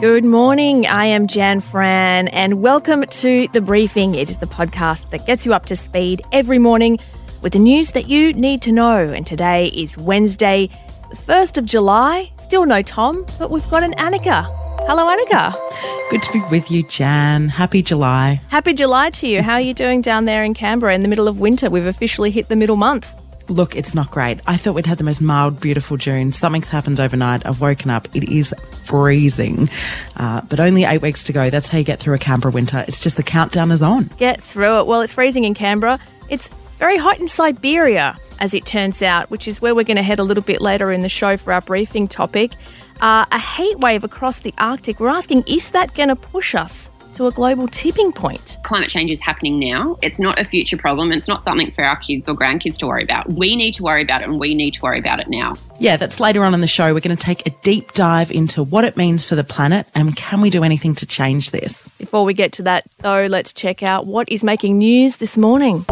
Good morning. I am Jan Fran, and welcome to The Briefing. It is the podcast that gets you up to speed every morning with the news that you need to know. And today is Wednesday, the 1st of July. Still no Tom, but we've got an Annika. Hello, Annika. Good to be with you, Jan. Happy July. Happy July to you. How are you doing down there in Canberra in the middle of winter? We've officially hit the middle month. Look, it's not great. I thought we'd had the most mild, beautiful June. Something's happened overnight. I've woken up. It is freezing, uh, but only eight weeks to go. That's how you get through a Canberra winter. It's just the countdown is on. Get through it. Well, it's freezing in Canberra. It's very hot in Siberia, as it turns out, which is where we're going to head a little bit later in the show for our briefing topic. Uh, a heat wave across the Arctic. We're asking, is that going to push us to a global tipping point? Climate change is happening now. It's not a future problem. It's not something for our kids or grandkids to worry about. We need to worry about it and we need to worry about it now. Yeah, that's later on in the show. We're going to take a deep dive into what it means for the planet and can we do anything to change this? Before we get to that, though, let's check out what is making news this morning.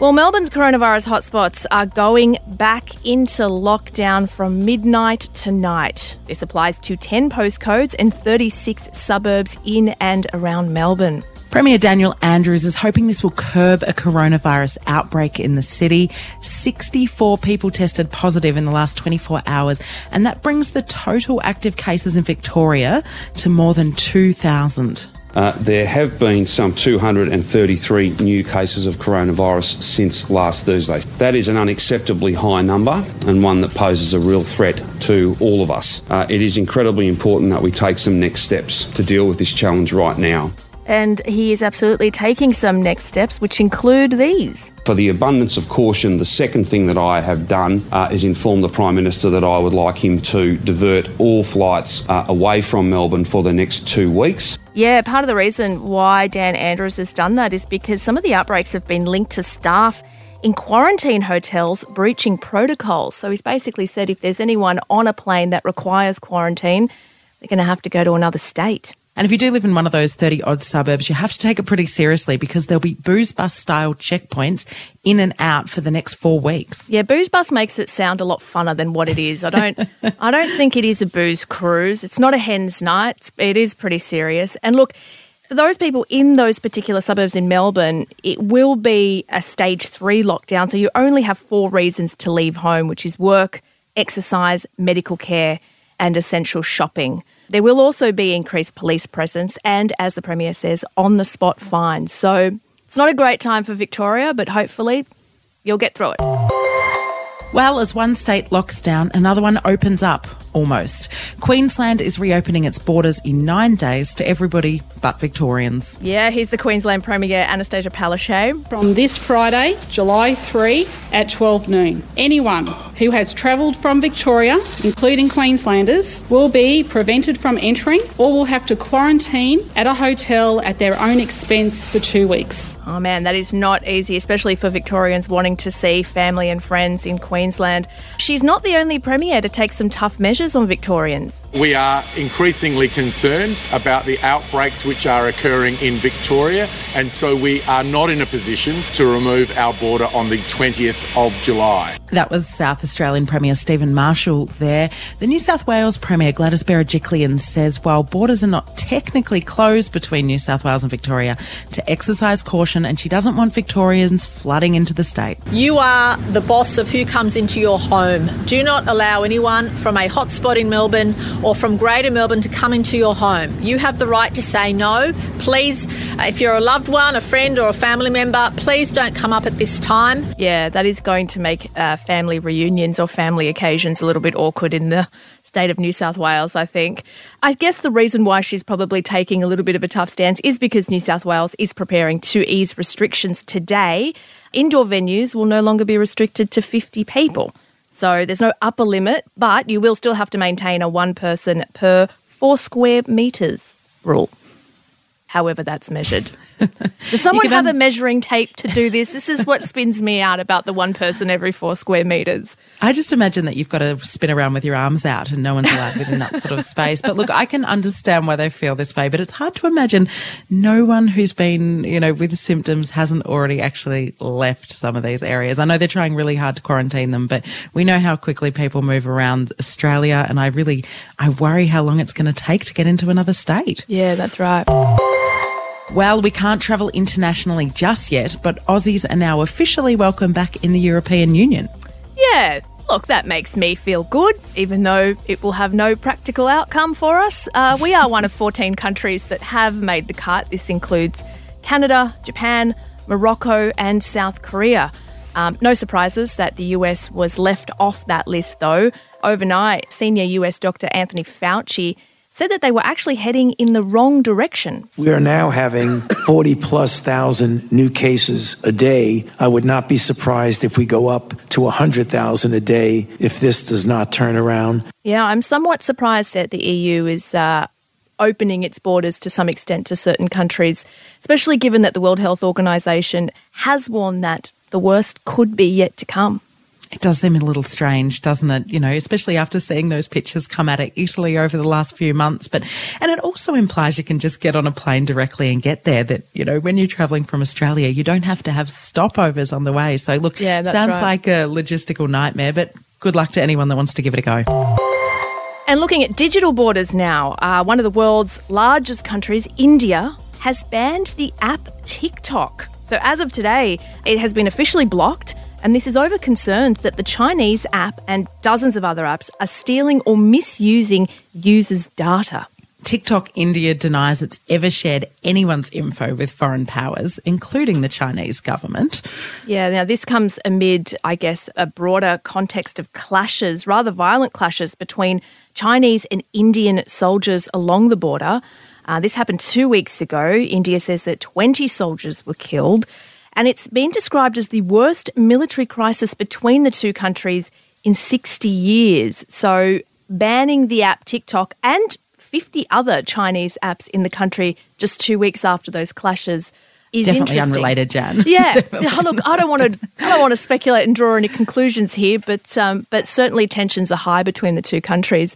Well, Melbourne's coronavirus hotspots are going back into lockdown from midnight tonight. This applies to 10 postcodes and 36 suburbs in and around Melbourne. Premier Daniel Andrews is hoping this will curb a coronavirus outbreak in the city. 64 people tested positive in the last 24 hours, and that brings the total active cases in Victoria to more than 2,000. Uh, there have been some 233 new cases of coronavirus since last Thursday. That is an unacceptably high number and one that poses a real threat to all of us. Uh, it is incredibly important that we take some next steps to deal with this challenge right now. And he is absolutely taking some next steps, which include these. For the abundance of caution, the second thing that I have done uh, is inform the Prime Minister that I would like him to divert all flights uh, away from Melbourne for the next two weeks. Yeah, part of the reason why Dan Andrews has done that is because some of the outbreaks have been linked to staff in quarantine hotels breaching protocols. So he's basically said if there's anyone on a plane that requires quarantine, they're going to have to go to another state. And if you do live in one of those 30 odd suburbs, you have to take it pretty seriously because there'll be booze bus style checkpoints in and out for the next four weeks. Yeah, booze bus makes it sound a lot funner than what it is. I don't I don't think it is a booze cruise. It's not a hen's night. It is pretty serious. And look, for those people in those particular suburbs in Melbourne, it will be a stage 3 lockdown, so you only have four reasons to leave home, which is work, exercise, medical care, and essential shopping. There will also be increased police presence and, as the Premier says, on the spot fines. So it's not a great time for Victoria, but hopefully you'll get through it. Well, as one state locks down, another one opens up almost. Queensland is reopening its borders in nine days to everybody but Victorians. Yeah, here's the Queensland Premier Anastasia Palaszczuk. From this Friday, July 3 at 12 noon, anyone who has travelled from Victoria, including Queenslanders, will be prevented from entering or will have to quarantine at a hotel at their own expense for two weeks. Oh man, that is not easy, especially for Victorians wanting to see family and friends in Queensland. She's not the only Premier to take some tough measures on Victorians. We are increasingly concerned about the outbreaks which are occurring in Victoria, and so we are not in a position to remove our border on the 20th of July. That was South Australian Premier Stephen Marshall there. The New South Wales Premier Gladys Berejiklian says while borders are not technically closed between New South Wales and Victoria, to exercise caution and she doesn't want Victorians flooding into the state. You are the boss of who comes into your home. Do not allow anyone from a hotspot in Melbourne or from Greater Melbourne to come into your home. You have the right to say no. Please, uh, if you're a loved one, a friend, or a family member, please don't come up at this time. Yeah, that is going to make uh, family reunions or family occasions a little bit awkward in the state of New South Wales, I think. I guess the reason why she's probably taking a little bit of a tough stance is because New South Wales is preparing to ease restrictions today. Indoor venues will no longer be restricted to 50 people. So there's no upper limit, but you will still have to maintain a one person per four square metres rule. However, that's measured. Does someone have un- a measuring tape to do this? This is what spins me out about the one person every four square meters. I just imagine that you've got to spin around with your arms out and no one's allowed within that sort of space. But look, I can understand why they feel this way, but it's hard to imagine no one who's been, you know, with symptoms hasn't already actually left some of these areas. I know they're trying really hard to quarantine them, but we know how quickly people move around Australia. And I really, I worry how long it's going to take to get into another state. Yeah, that's right. Well, we can't travel internationally just yet, but Aussies are now officially welcome back in the European Union. Yeah, look, that makes me feel good, even though it will have no practical outcome for us. Uh, we are one of 14 countries that have made the cut. This includes Canada, Japan, Morocco, and South Korea. Um, no surprises that the US was left off that list, though. Overnight, senior US Dr. Anthony Fauci said that they were actually heading in the wrong direction. We are now having 40 plus thousand new cases a day. I would not be surprised if we go up to 100,000 a day if this does not turn around. Yeah, I'm somewhat surprised that the EU is uh, opening its borders to some extent to certain countries, especially given that the World Health Organization has warned that the worst could be yet to come. It does seem a little strange, doesn't it? You know, especially after seeing those pictures come out of Italy over the last few months. But, and it also implies you can just get on a plane directly and get there. That, you know, when you're traveling from Australia, you don't have to have stopovers on the way. So, look, Yeah, that's sounds right. like a logistical nightmare, but good luck to anyone that wants to give it a go. And looking at digital borders now, uh, one of the world's largest countries, India, has banned the app TikTok. So as of today, it has been officially blocked. And this is over concerns that the Chinese app and dozens of other apps are stealing or misusing users' data. TikTok India denies it's ever shared anyone's info with foreign powers, including the Chinese government. Yeah, now this comes amid, I guess, a broader context of clashes, rather violent clashes between Chinese and Indian soldiers along the border. Uh, this happened two weeks ago. India says that 20 soldiers were killed, and it's been described as the worst military crisis between the two countries in 60 years. So, banning the app TikTok and 50 other Chinese apps in the country just two weeks after those clashes is Definitely interesting. unrelated, Jan. Yeah, Yeah, look, I don't want to, I don't want to speculate and draw any conclusions here, but um, but certainly tensions are high between the two countries.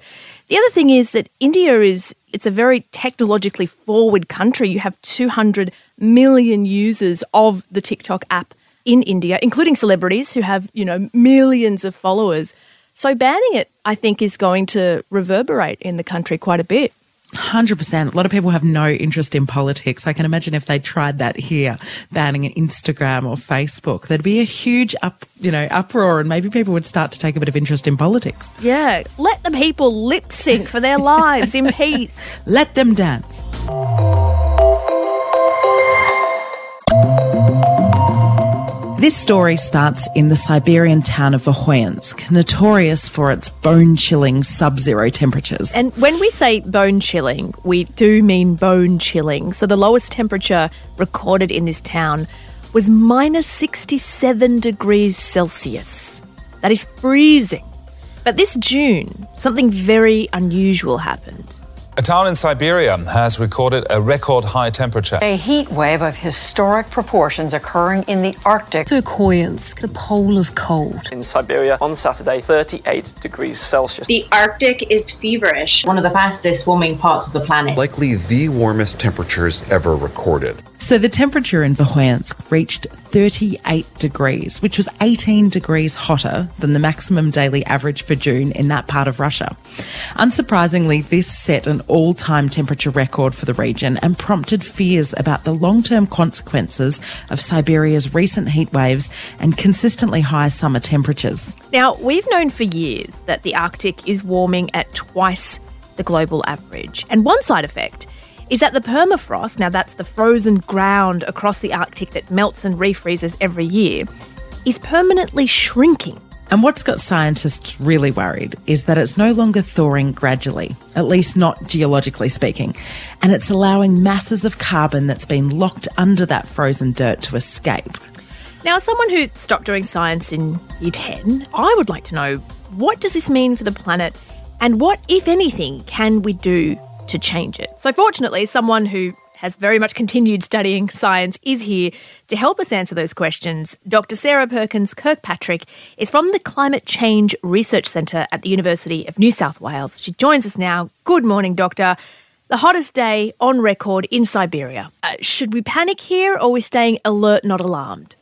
The other thing is that India is it's a very technologically forward country. You have 200 million users of the TikTok app in India, including celebrities who have you know millions of followers. So banning it, I think, is going to reverberate in the country quite a bit. 100%. A lot of people have no interest in politics. I can imagine if they tried that here, banning Instagram or Facebook, there'd be a huge up, you know, uproar and maybe people would start to take a bit of interest in politics. Yeah, let the people lip sync for their lives in peace. Let them dance. This story starts in the Siberian town of Verkhoyansk, notorious for its bone chilling sub zero temperatures. And when we say bone chilling, we do mean bone chilling. So the lowest temperature recorded in this town was minus 67 degrees Celsius. That is freezing. But this June, something very unusual happened. A town in Siberia has recorded a record high temperature. A heat wave of historic proportions occurring in the Arctic. Verkhoyansk, the pole of cold. In Siberia on Saturday, 38 degrees Celsius. The Arctic is feverish. One of the fastest warming parts of the planet. Likely the warmest temperatures ever recorded. So the temperature in Verkhoyansk reached 38 degrees, which was 18 degrees hotter than the maximum daily average for June in that part of Russia. Unsurprisingly, this set an all time temperature record for the region and prompted fears about the long term consequences of Siberia's recent heat waves and consistently high summer temperatures. Now, we've known for years that the Arctic is warming at twice the global average. And one side effect is that the permafrost, now that's the frozen ground across the Arctic that melts and refreezes every year, is permanently shrinking. And what's got scientists really worried is that it's no longer thawing gradually, at least not geologically speaking, and it's allowing masses of carbon that's been locked under that frozen dirt to escape. Now, as someone who stopped doing science in year 10, I would like to know what does this mean for the planet and what, if anything, can we do to change it? So, fortunately, someone who has very much continued studying science, is here to help us answer those questions. Dr. Sarah Perkins Kirkpatrick is from the Climate Change Research Centre at the University of New South Wales. She joins us now. Good morning, Doctor. The hottest day on record in Siberia. Uh, should we panic here or are we staying alert, not alarmed?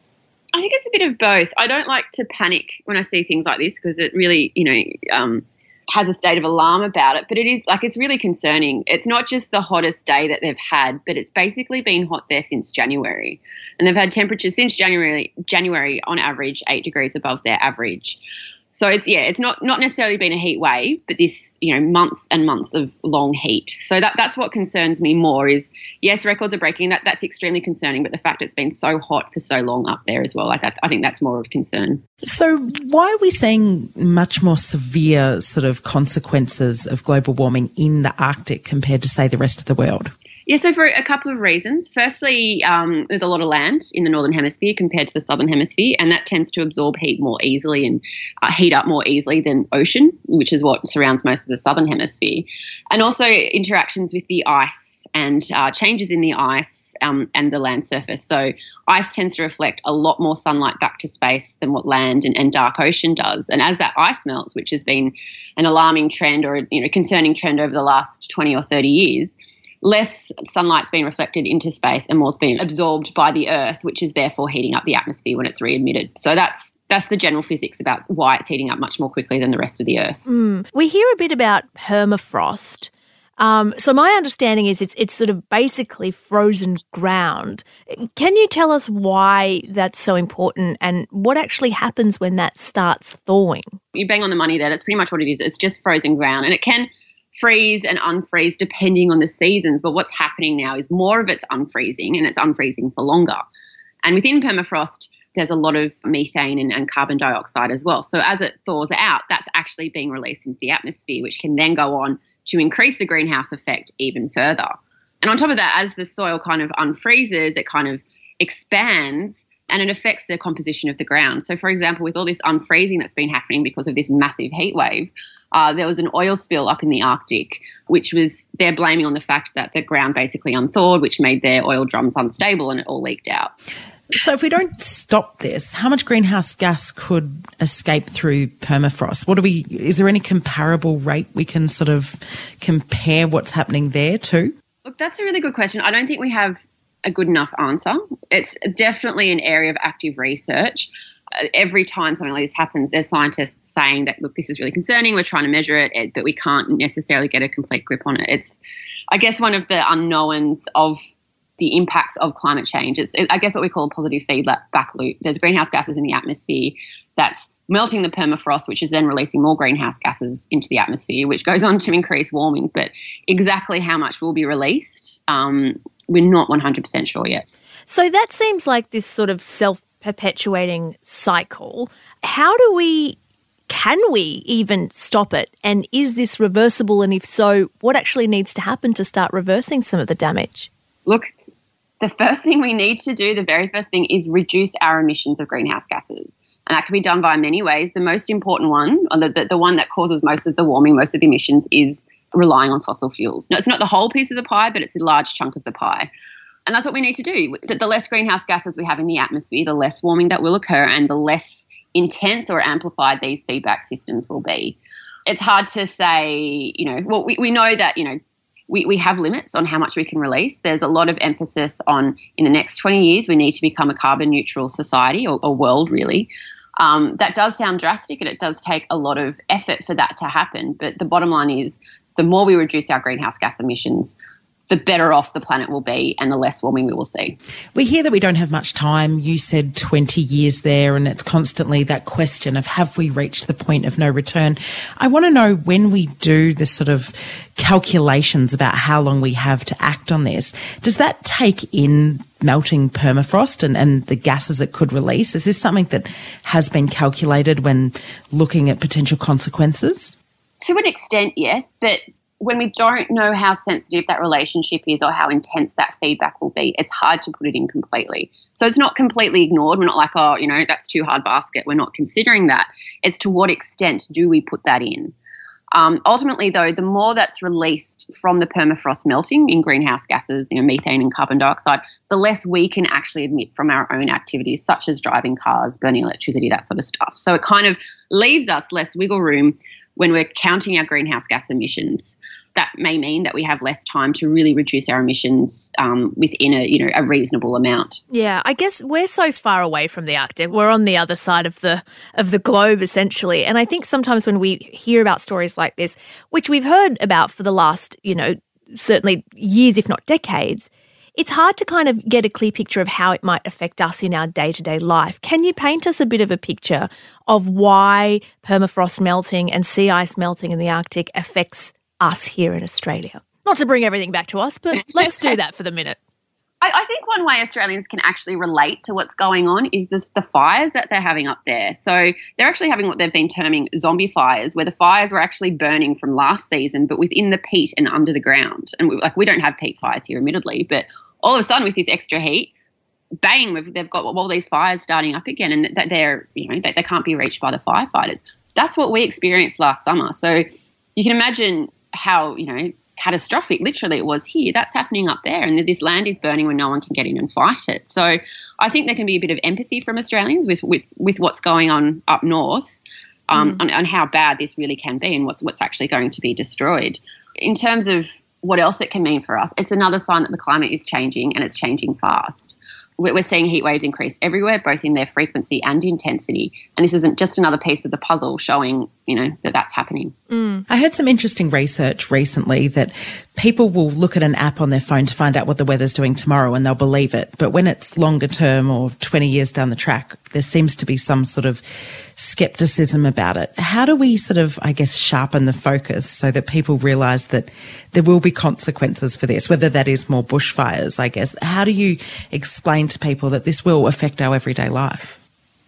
I think it's a bit of both. I don't like to panic when I see things like this because it really, you know, um, has a state of alarm about it. But it is like it's really concerning. It's not just the hottest day that they've had, but it's basically been hot there since January, and they've had temperatures since January. January on average eight degrees above their average. So it's yeah, it's not not necessarily been a heat wave, but this you know months and months of long heat. So that that's what concerns me more. Is yes, records are breaking. That that's extremely concerning. But the fact it's been so hot for so long up there as well, like that, I think that's more of concern. So why are we seeing much more severe sort of consequences of global warming in the Arctic compared to say the rest of the world? Yeah, so for a couple of reasons. Firstly, um, there's a lot of land in the northern hemisphere compared to the southern hemisphere, and that tends to absorb heat more easily and uh, heat up more easily than ocean, which is what surrounds most of the southern hemisphere. And also interactions with the ice and uh, changes in the ice um, and the land surface. So ice tends to reflect a lot more sunlight back to space than what land and, and dark ocean does. And as that ice melts, which has been an alarming trend or you know concerning trend over the last 20 or 30 years less sunlight's been reflected into space and more's been absorbed by the earth which is therefore heating up the atmosphere when it's re-emitted so that's that's the general physics about why it's heating up much more quickly than the rest of the earth mm. we hear a bit about permafrost um, so my understanding is it's it's sort of basically frozen ground. Can you tell us why that's so important and what actually happens when that starts thawing? You bang on the money there. That's pretty much what it is. It's just frozen ground, and it can freeze and unfreeze depending on the seasons. But what's happening now is more of it's unfreezing and it's unfreezing for longer. And within permafrost, there's a lot of methane and, and, carbon dioxide as well. So as it thaws out, that's actually being released into the atmosphere, which can then go on to increase the greenhouse effect even further. And on top of that, as the soil kind of unfreezes, it kind of expands and it affects the composition of the ground. So, for example, with all this unfreezing that's been happening because of this massive heat wave, uh, there was an oil spill up in the Arctic, which was they're blaming on the fact that the ground basically unthawed, which made their oil drums unstable and it all leaked out. So, if we don't stop this, how much greenhouse gas could escape through permafrost? What do we? Is there any comparable rate we can sort of compare what's happening there to? Look, that's a really good question. I don't think we have a good enough answer. It's, it's definitely an area of active research. Uh, every time something like this happens, there's scientists saying that, look, this is really concerning. We're trying to measure it, but we can't necessarily get a complete grip on it. It's, I guess, one of the unknowns of the impacts of climate change. It's, I guess, what we call a positive feedback loop. There's greenhouse gases in the atmosphere that's melting the permafrost, which is then releasing more greenhouse gases into the atmosphere, which goes on to increase warming. But exactly how much will be released, um, we're not 100% sure yet. So that seems like this sort of self perpetuating cycle. How do we can we even stop it? And is this reversible? And if so, what actually needs to happen to start reversing some of the damage? Look, the first thing we need to do, the very first thing, is reduce our emissions of greenhouse gases. And that can be done by many ways. The most important one, or the, the, the one that causes most of the warming, most of the emissions, is relying on fossil fuels. No, it's not the whole piece of the pie, but it's a large chunk of the pie. And that's what we need to do. The less greenhouse gases we have in the atmosphere, the less warming that will occur and the less intense or amplified these feedback systems will be. It's hard to say, you know, well, we, we know that, you know, we, we have limits on how much we can release. There's a lot of emphasis on in the next 20 years, we need to become a carbon neutral society or, or world, really. Um, that does sound drastic and it does take a lot of effort for that to happen. But the bottom line is the more we reduce our greenhouse gas emissions, the better off the planet will be and the less warming we will see. We hear that we don't have much time. You said 20 years there, and it's constantly that question of have we reached the point of no return? I want to know when we do the sort of calculations about how long we have to act on this, does that take in melting permafrost and, and the gases it could release? Is this something that has been calculated when looking at potential consequences? To an extent, yes, but when we don't know how sensitive that relationship is or how intense that feedback will be, it's hard to put it in completely. So it's not completely ignored. We're not like, oh, you know, that's too hard basket. We're not considering that. It's to what extent do we put that in? Um, ultimately, though, the more that's released from the permafrost melting in greenhouse gases, you know, methane and carbon dioxide, the less we can actually emit from our own activities, such as driving cars, burning electricity, that sort of stuff. So it kind of leaves us less wiggle room when we're counting our greenhouse gas emissions that may mean that we have less time to really reduce our emissions um, within a you know a reasonable amount. Yeah, I guess we're so far away from the Arctic. We're on the other side of the of the globe essentially, and I think sometimes when we hear about stories like this, which we've heard about for the last you know certainly years, if not decades. It's hard to kind of get a clear picture of how it might affect us in our day to day life. Can you paint us a bit of a picture of why permafrost melting and sea ice melting in the Arctic affects us here in Australia. Not to bring everything back to us, but let's do that for the minute. I, I, think one way Australians can actually relate to what's going on is this, the fires that they're having up there. So they're actually having what they've been terming zombie fires, where the fires were actually burning from last season, but within the peat and under the ground. And we, like we don't have peat fires here, admittedly, but all of a sudden with this extra heat, bang, they've got all these fires starting up again, and that they're you know they, they can't be reached by the firefighters. That's what we experienced last summer. So you can imagine how you know catastrophic. Literally it was here. That's happening up there. And this land is burning when no one can get in and fight it. So i think there can be a bit of empathy from australians with with, with what's going on up north um, mm. on, on how bad this really can be and what's what's actually going to be destroyed. In terms of what else it can mean for us it's another sign that the climate is changing and it's changing fast we're seeing heat waves increase everywhere, both in their frequency and intensity. And this isn't just another piece of the puzzle showing, you know, that that's happening. Mm. I heard some interesting research recently that people will look at an app on their phone to find out what the weather's doing tomorrow and they'll believe it. But when it's longer term or 20 years down the track, there seems to be some sort of skepticism about it. How do we sort of, I guess, sharpen the focus so that people realize that there will be consequences for this, whether that is more bushfires, I guess? How do you to people that this will affect our everyday life?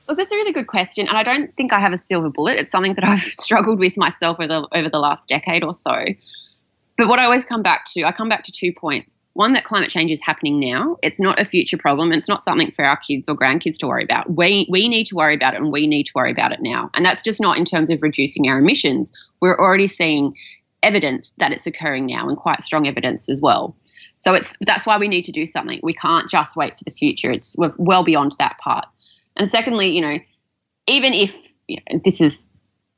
Look, that's a really good question, and I don't think I have a silver bullet. It's something that I've struggled with myself over the, over the last decade or so. But what I always come back to, I come back to two points. One, that climate change is happening now. It's not a future problem. It's not something for our kids or grandkids to worry about. We, we need to worry about it and we need to worry about it now. And that's just not in terms of reducing our emissions. We're already seeing evidence that it's occurring now and quite strong evidence as well. So it's that's why we need to do something. We can't just wait for the future. It's we're well beyond that part. And secondly, you know, even if you know, this is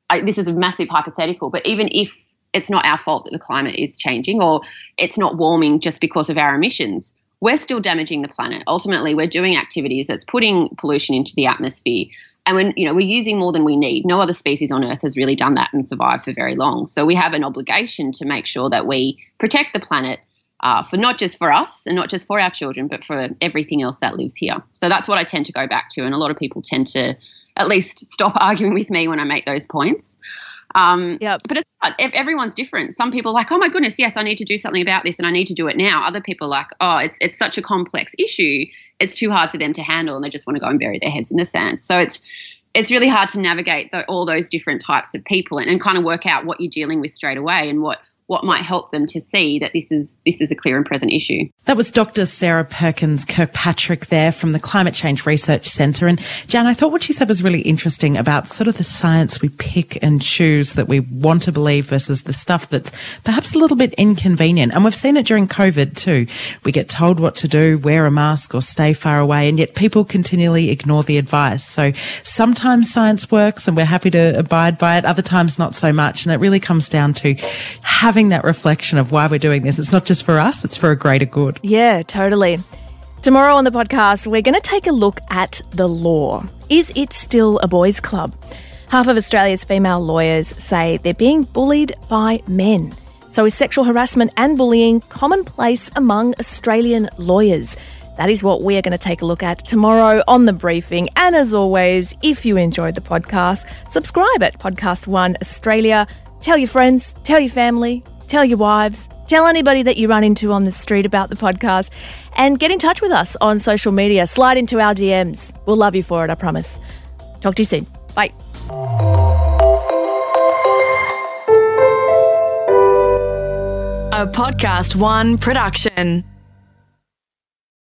I, this is a massive hypothetical, but even if it's not our fault that the climate is changing or it's not warming just because of our emissions. We're still damaging the planet. Ultimately, we're doing activities that's putting pollution into the atmosphere. And when you know we're using more than we need. No other species on Earth has really done that and survived for very long. So we have an obligation to make sure that we protect the planet uh, for not just for us and not just for our children, but for everything else that lives here. So that's what I tend to go back to, and a lot of people tend to at least stop arguing with me when I make those points. Um, yep. But it's everyone's different. Some people are like, oh my goodness, yes, I need to do something about this and I need to do it now. Other people are like, oh, it's it's such a complex issue, it's too hard for them to handle, and they just want to go and bury their heads in the sand. So it's it's really hard to navigate the, all those different types of people and, and kind of work out what you're dealing with straight away and what what might help them to see that this is this is a clear and present issue. That was Dr. Sarah Perkins Kirkpatrick there from the Climate Change Research Centre. And Jan, I thought what she said was really interesting about sort of the science we pick and choose that we want to believe versus the stuff that's perhaps a little bit inconvenient. And we've seen it during COVID too. We get told what to do, wear a mask or stay far away, and yet people continually ignore the advice. So sometimes science works and we're happy to abide by it, other times not so much. And it really comes down to having that reflection of why we're doing this. It's not just for us, it's for a greater good. Yeah, totally. Tomorrow on the podcast, we're going to take a look at the law. Is it still a boys' club? Half of Australia's female lawyers say they're being bullied by men. So, is sexual harassment and bullying commonplace among Australian lawyers? That is what we are going to take a look at tomorrow on the briefing. And as always, if you enjoyed the podcast, subscribe at Podcast One Australia Tell your friends, tell your family, tell your wives, tell anybody that you run into on the street about the podcast, and get in touch with us on social media. Slide into our DMs. We'll love you for it, I promise. Talk to you soon. Bye. A Podcast One production.